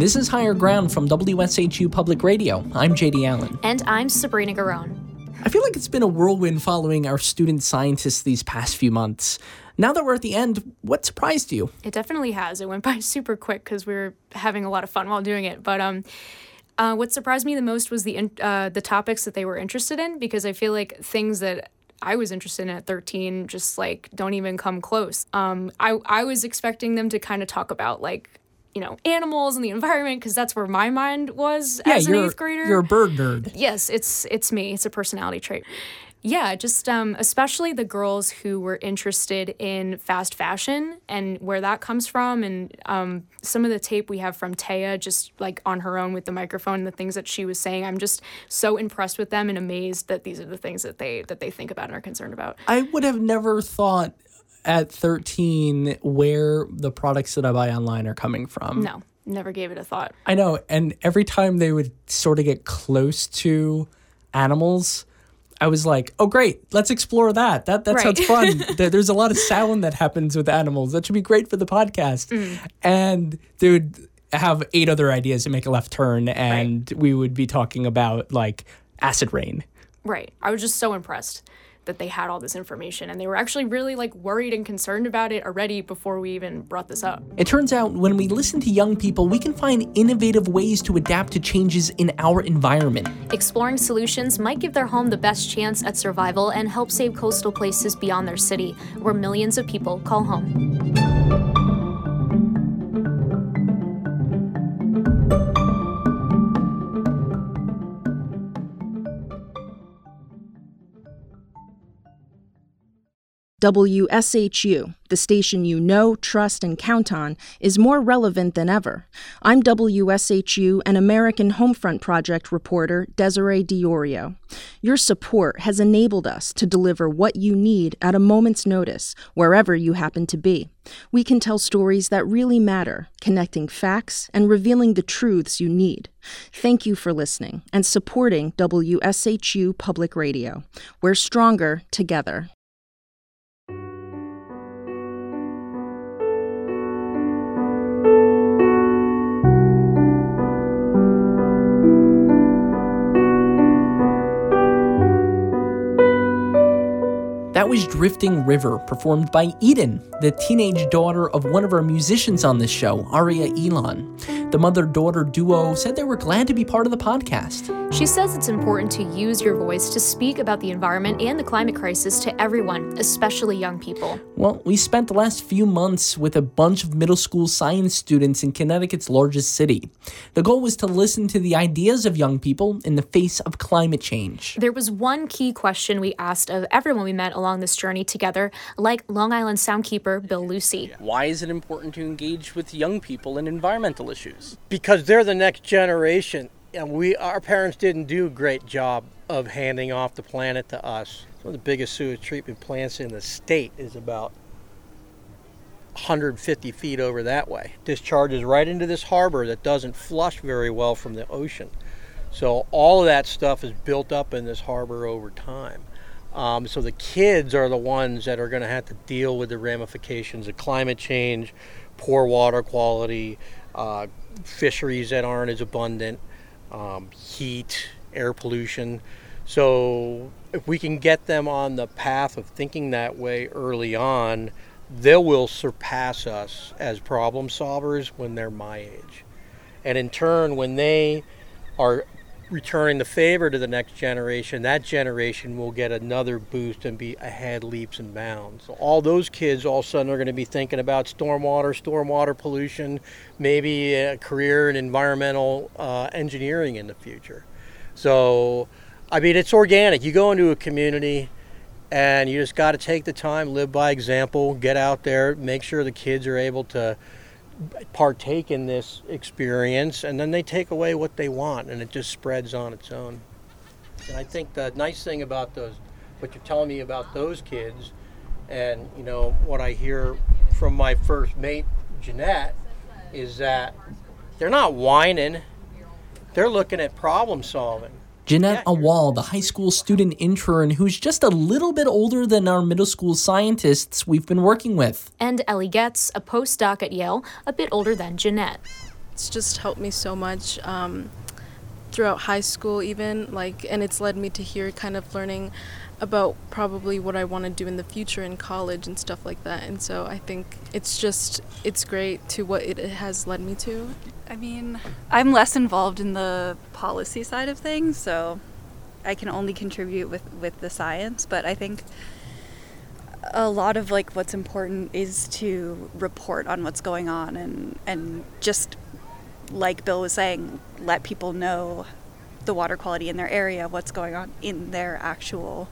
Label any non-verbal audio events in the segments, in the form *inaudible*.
This is Higher Ground from WSHU Public Radio. I'm JD Allen. And I'm Sabrina Garone. I feel like it's been a whirlwind following our student scientists these past few months. Now that we're at the end, what surprised you? It definitely has. It went by *laughs* super quick because we were having a lot of fun while doing it. But um, uh, what surprised me the most was the uh, the topics that they were interested in because I feel like things that I was interested in at 13 just like don't even come close. Um, I I was expecting them to kind of talk about like you know animals and the environment because that's where my mind was yeah, as an eighth grader. You're a bird nerd. Yes, it's it's me. It's a personality trait. Yeah, just um, especially the girls who were interested in fast fashion and where that comes from, and um, some of the tape we have from Taya, just like on her own with the microphone, the things that she was saying. I'm just so impressed with them and amazed that these are the things that they that they think about and are concerned about. I would have never thought at 13 where the products that I buy online are coming from. No, never gave it a thought. I know, and every time they would sort of get close to animals I was like, oh great, let's explore that. That that right. sounds fun. *laughs* There's a lot of sound that happens with animals. That should be great for the podcast. Mm. And they would have eight other ideas to make a left turn, and right. we would be talking about like acid rain. Right. I was just so impressed that they had all this information and they were actually really like worried and concerned about it already before we even brought this up. It turns out when we listen to young people, we can find innovative ways to adapt to changes in our environment. Exploring solutions might give their home the best chance at survival and help save coastal places beyond their city, where millions of people call home. WSHU, the station you know, trust, and count on, is more relevant than ever. I'm WSHU and American Homefront Project reporter Desiree D'Iorio. Your support has enabled us to deliver what you need at a moment's notice, wherever you happen to be. We can tell stories that really matter, connecting facts and revealing the truths you need. Thank you for listening and supporting WSHU Public Radio. We're stronger together. Drifting River, performed by Eden, the teenage daughter of one of our musicians on this show, Aria Elon. The mother daughter duo said they were glad to be part of the podcast. She says it's important to use your voice to speak about the environment and the climate crisis to everyone, especially young people. Well, we spent the last few months with a bunch of middle school science students in Connecticut's largest city. The goal was to listen to the ideas of young people in the face of climate change. There was one key question we asked of everyone we met along this journey together, like Long Island soundkeeper Bill Lucey. Why is it important to engage with young people in environmental issues? Because they're the next generation and we our parents didn't do a great job of handing off the planet to us. One of the biggest sewage treatment plants in the state is about 150 feet over that way. Discharges right into this harbor that doesn't flush very well from the ocean. So all of that stuff is built up in this harbor over time. Um, so the kids are the ones that are going to have to deal with the ramifications of climate change, poor water quality, uh, fisheries that aren't as abundant, um, heat, air pollution. So if we can get them on the path of thinking that way early on, they will surpass us as problem solvers when they're my age. And in turn, when they are returning the favor to the next generation, that generation will get another boost and be ahead leaps and bounds. All those kids all of a sudden are going to be thinking about stormwater, stormwater pollution, maybe a career in environmental uh, engineering in the future. So, I mean, it's organic. You go into a community and you just got to take the time, live by example, get out there, make sure the kids are able to partake in this experience and then they take away what they want and it just spreads on its own. And I think the nice thing about those, what you're telling me about those kids, and you know what I hear from my first mate, Jeanette, is that they're not whining, they're looking at problem solving. Jeanette Awal, the high school student intern who's just a little bit older than our middle school scientists we've been working with. And Ellie Getz, a postdoc at Yale, a bit older than Jeanette. it's just helped me so much um, throughout high school, even like, and it's led me to here, kind of learning about probably what I want to do in the future in college and stuff like that. And so I think it's just it's great to what it has led me to. I mean, I'm less involved in the policy side of things, so I can only contribute with with the science, but I think a lot of like what's important is to report on what's going on and and just like Bill was saying, let people know the water quality in their area, what's going on in their actual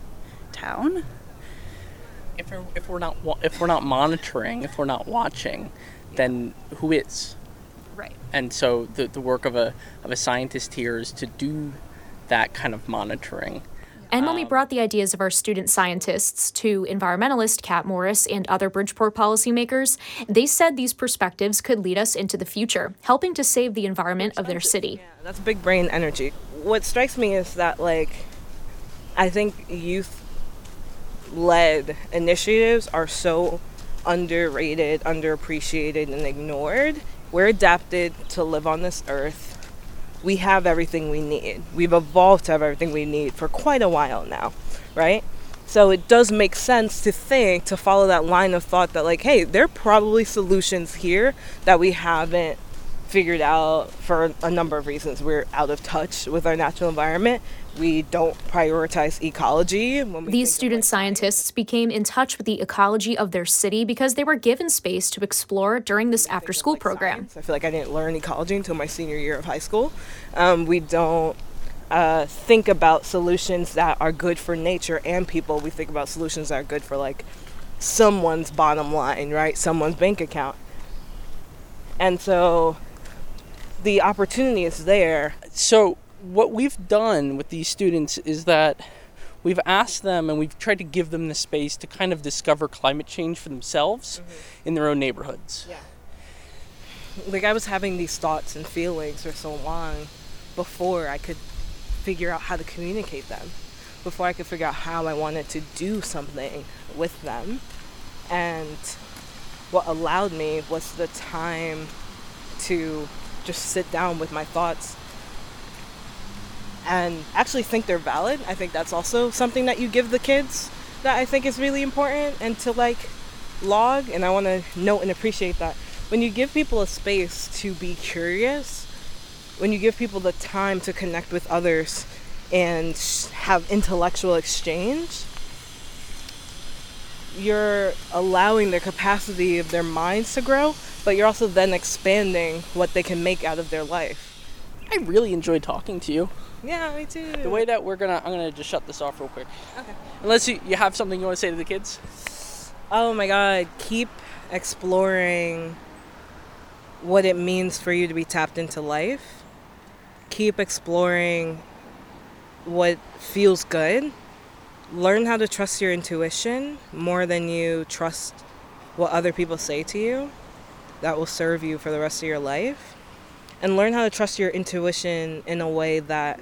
town. If we're, if we're not if we're not monitoring, if we're not watching, then who is? Right. And so the the work of a of a scientist here is to do that kind of monitoring. And when we um, brought the ideas of our student scientists to environmentalist Kat Morris and other Bridgeport policymakers, they said these perspectives could lead us into the future, helping to save the environment of their city. Yeah, that's big brain energy. What strikes me is that, like, I think youth led initiatives are so underrated, underappreciated, and ignored. We're adapted to live on this earth we have everything we need. We've evolved to have everything we need for quite a while now, right? So it does make sense to think, to follow that line of thought that, like, hey, there are probably solutions here that we haven't figured out for a number of reasons. We're out of touch with our natural environment. We don't prioritize ecology. These student scientists became in touch with the ecology of their city because they were given space to explore during this after school like program. Science. I feel like I didn't learn ecology until my senior year of high school. Um, we don't uh, think about solutions that are good for nature and people. We think about solutions that are good for like someone's bottom line, right? Someone's bank account. And so the opportunity is there. So, what we've done with these students is that we've asked them and we've tried to give them the space to kind of discover climate change for themselves mm-hmm. in their own neighborhoods. Yeah. Like I was having these thoughts and feelings for so long before I could figure out how to communicate them, before I could figure out how I wanted to do something with them. And what allowed me was the time to just sit down with my thoughts and actually think they're valid. I think that's also something that you give the kids that I think is really important and to like log and I want to note and appreciate that. When you give people a space to be curious, when you give people the time to connect with others and have intellectual exchange, you're allowing the capacity of their minds to grow but you're also then expanding what they can make out of their life. I really enjoyed talking to you. Yeah, me too. The way that we're gonna, I'm gonna just shut this off real quick. Okay. Unless you, you have something you want to say to the kids. Oh my God! Keep exploring what it means for you to be tapped into life. Keep exploring what feels good. Learn how to trust your intuition more than you trust what other people say to you that will serve you for the rest of your life. And learn how to trust your intuition in a way that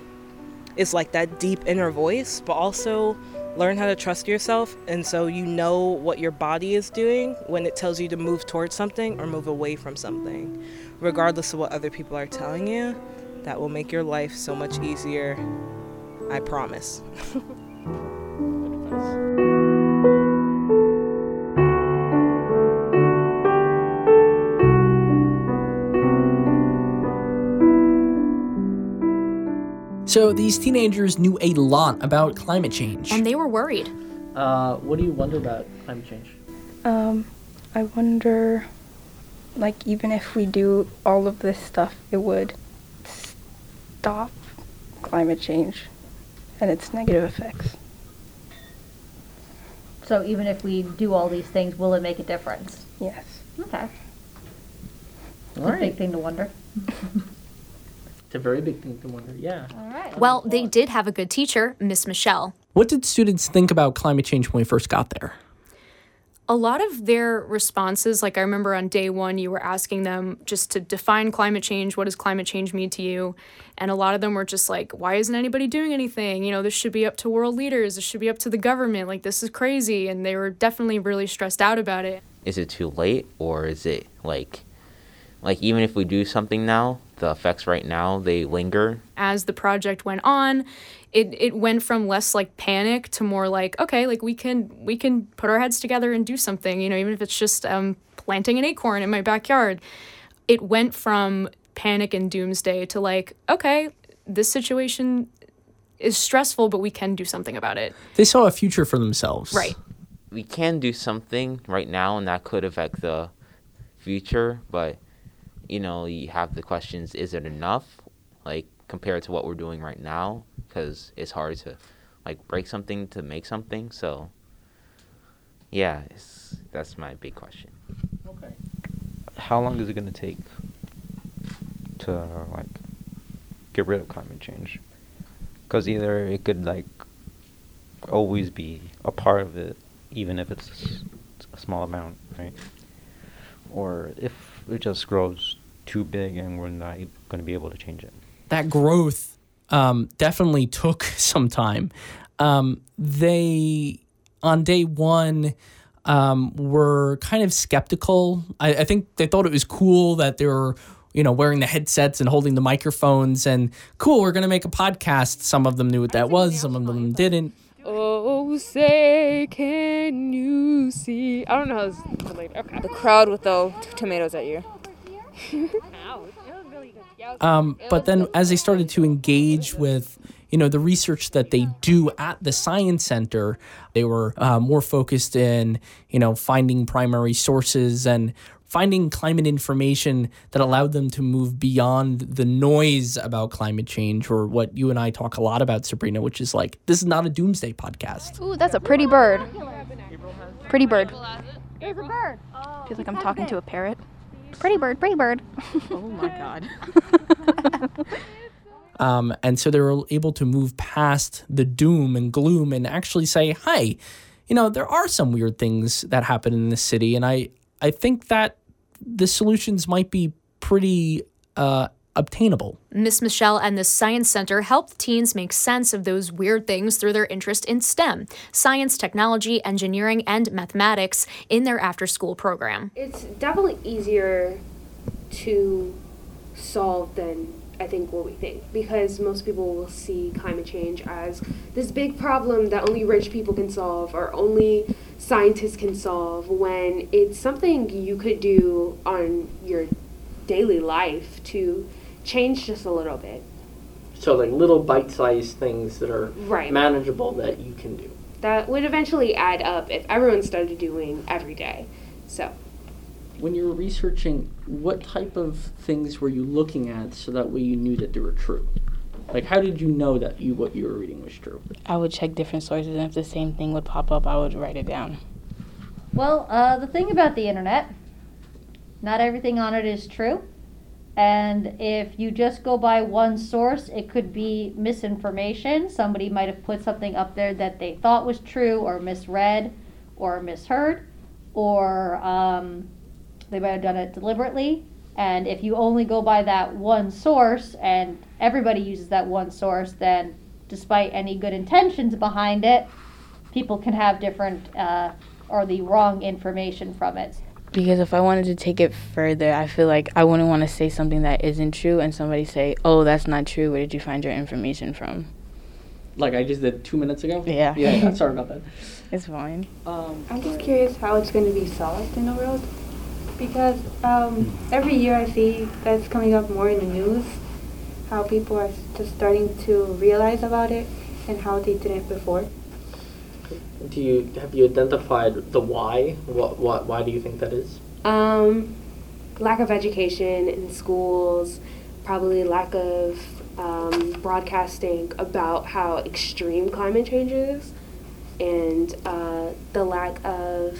is like that deep inner voice, but also learn how to trust yourself. And so you know what your body is doing when it tells you to move towards something or move away from something, regardless of what other people are telling you. That will make your life so much easier. I promise. *laughs* So these teenagers knew a lot about climate change. And they were worried. Uh, what do you wonder about climate change? Um, I wonder, like, even if we do all of this stuff, it would stop climate change and its negative effects. So even if we do all these things, will it make a difference? Yes. Okay. All right. a big thing to wonder. *laughs* It's a very big thing to wonder. Yeah. All right. Well, they did have a good teacher, Miss Michelle. What did students think about climate change when we first got there? A lot of their responses, like I remember on day one, you were asking them just to define climate change. What does climate change mean to you? And a lot of them were just like, why isn't anybody doing anything? You know, this should be up to world leaders. This should be up to the government. Like, this is crazy. And they were definitely really stressed out about it. Is it too late or is it like like even if we do something now, the effects right now they linger. As the project went on, it it went from less like panic to more like okay, like we can we can put our heads together and do something. You know, even if it's just um, planting an acorn in my backyard. It went from panic and doomsday to like okay, this situation is stressful, but we can do something about it. They saw a future for themselves. Right. We can do something right now, and that could affect the future. But you know, you have the questions: Is it enough? Like compared to what we're doing right now, because it's hard to like break something to make something. So yeah, that's my big question. Okay. How long is it going to take to like get rid of climate change? because either it could like always be a part of it, even if it's a small amount, right? Or if it just grows too big and we're not going to be able to change it. That growth um, definitely took *laughs* some time. Um, they on day one um, were kind of skeptical. I, I think they thought it was cool that they were you know, wearing the headsets and holding the microphones and cool, we're going to make a podcast. Some of them knew what that was, some of them didn't. Oh, say, can you see? I don't know how this is related. Okay. The crowd with the t- tomatoes at you. um, but then as they started to engage with you know the research that they do at the science center they were uh, more focused in you know finding primary sources and finding climate information that allowed them to move beyond the noise about climate change or what you and I talk a lot about, Sabrina, which is like, this is not a doomsday podcast. Ooh, that's a pretty bird. Pretty bird. There's a bird. Feels like I'm talking to a parrot. Pretty bird, pretty bird. oh my God. *laughs* um, and so they were able to move past the doom and gloom and actually say, hey, you know, there are some weird things that happen in the city. And I, I think that the solutions might be pretty uh, obtainable. Miss Michelle and the Science Center helped teens make sense of those weird things through their interest in STEM science, technology, engineering, and mathematics in their after school program. It's definitely easier to solve than I think what we think because most people will see climate change as this big problem that only rich people can solve or only scientists can solve when it's something you could do on your daily life to change just a little bit. So like little bite-sized things that are right. manageable that you can do. That would eventually add up if everyone started doing every day. So when you were researching, what type of things were you looking at so that way you knew that they were true? Like, how did you know that you what you were reading was true? I would check different sources, and if the same thing would pop up, I would write it down. Well, uh, the thing about the internet, not everything on it is true. And if you just go by one source, it could be misinformation. Somebody might have put something up there that they thought was true, or misread, or misheard, or um, they might have done it deliberately. And if you only go by that one source and everybody uses that one source, then despite any good intentions behind it, people can have different uh, or the wrong information from it. Because if I wanted to take it further, I feel like I wouldn't want to say something that isn't true and somebody say, oh, that's not true. Where did you find your information from? Like I just did two minutes ago? Yeah. Yeah, sorry about that. *laughs* It's fine. Um, I'm just curious how it's going to be solved in the world because um, every year I see that's coming up more in the news, how people are just starting to realize about it and how they didn't before. Do you have you identified the why? What what why do you think that is? Um, lack of education in schools, probably lack of um, broadcasting about how extreme climate change is, and uh, the lack of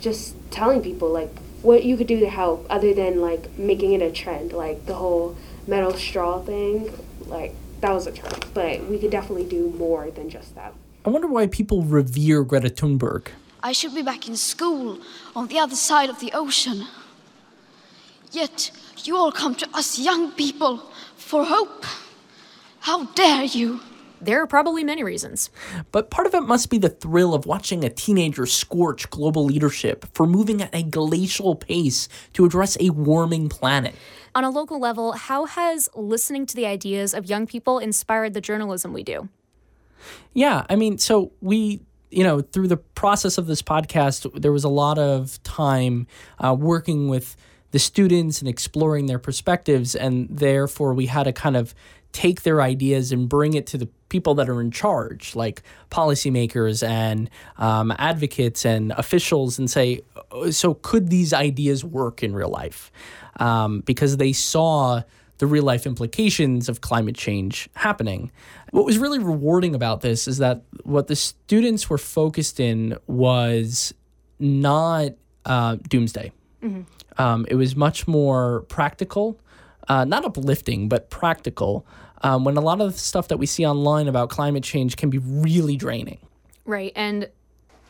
just telling people like what you could do to help other than like making it a trend like the whole metal straw thing like that was a trend but we could definitely do more than just that. I wonder why people revere greta thunberg. I should be back in school on the other side of the ocean. Yet you all come to us young people for hope. How dare you There are probably many reasons. But part of it must be the thrill of watching a teenager scorch global leadership for moving at a glacial pace to address a warming planet. On a local level, how has listening to the ideas of young people inspired the journalism we do? Yeah, I mean, so we you know, through the process of this podcast, there was a lot of time uh, working with the students and exploring their perspectives, and therefore we had a kind of take their ideas and bring it to the people that are in charge, like policymakers and um, advocates and officials, and say, oh, so could these ideas work in real life? Um, because they saw the real life implications of climate change happening. What was really rewarding about this is that what the students were focused in was not uh, doomsday. Mm-hmm. Um, it was much more practical, uh, not uplifting, but practical. Um, when a lot of the stuff that we see online about climate change can be really draining. Right. And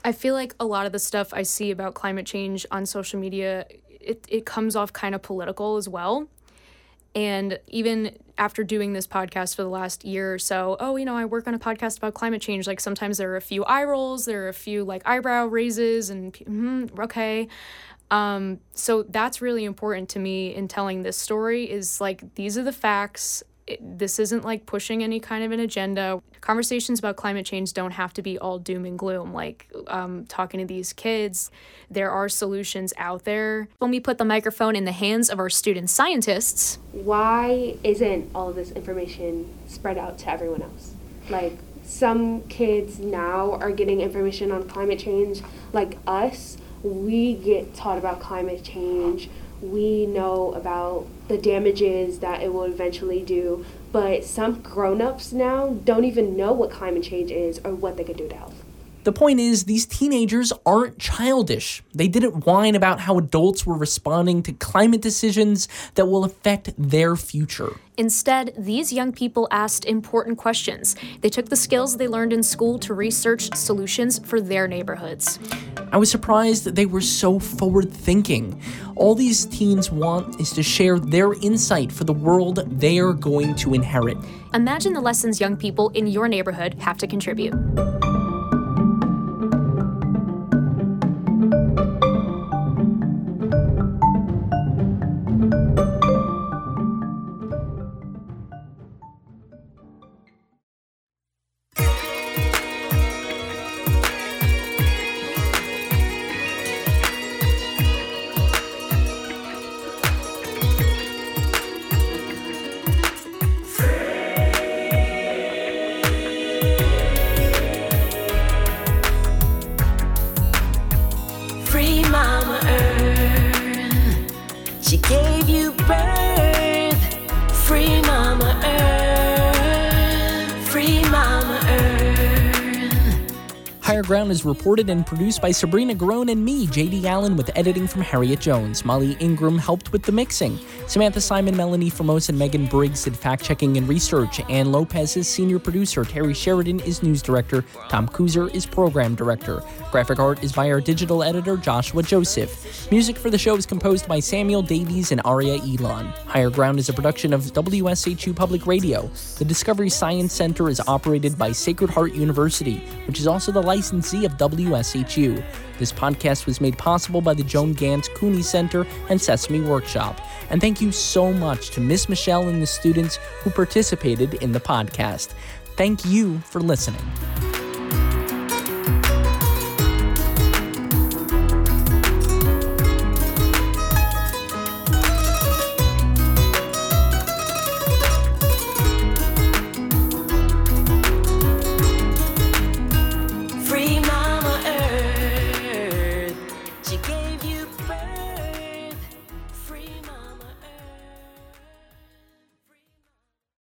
I feel like a lot of the stuff I see about climate change on social media, it, it comes off kind of political as well. And even after doing this podcast for the last year or so, oh, you know, I work on a podcast about climate change. Like sometimes there are a few eye rolls, there are a few like eyebrow raises, and mm, okay. Um, so that's really important to me in telling this story is like these are the facts it, this isn't like pushing any kind of an agenda. Conversations about climate change don't have to be all doom and gloom. Like um, talking to these kids, there are solutions out there. When we put the microphone in the hands of our student scientists, why isn't all of this information spread out to everyone else? Like some kids now are getting information on climate change, like us. We get taught about climate change we know about the damages that it will eventually do, but some grown-ups now don't even know what climate change is or what they could do to help. The point is, these teenagers aren't childish. They didn't whine about how adults were responding to climate decisions that will affect their future. Instead, these young people asked important questions. They took the skills they learned in school to research solutions for their neighborhoods. I was surprised that they were so forward thinking. All these teens want is to share their insight for the world they are going to inherit. Imagine the lessons young people in your neighborhood have to contribute. I'm earth. Ground is reported and produced by Sabrina Garone and me, JD Allen, with editing from Harriet Jones. Molly Ingram helped with the mixing. Samantha Simon, Melanie Formos, and Megan Briggs did fact checking and research. Ann Lopez is senior producer. Terry Sheridan is news director. Tom Kuzer is program director. Graphic art is by our digital editor, Joshua Joseph. Music for the show is composed by Samuel Davies and Aria Elon. Higher Ground is a production of WSHU Public Radio. The Discovery Science Center is operated by Sacred Heart University, which is also the licensee of WSHU. This podcast was made possible by the Joan Ganz Cooney Center and Sesame Workshop. And thank you so much to Miss Michelle and the students who participated in the podcast. Thank you for listening.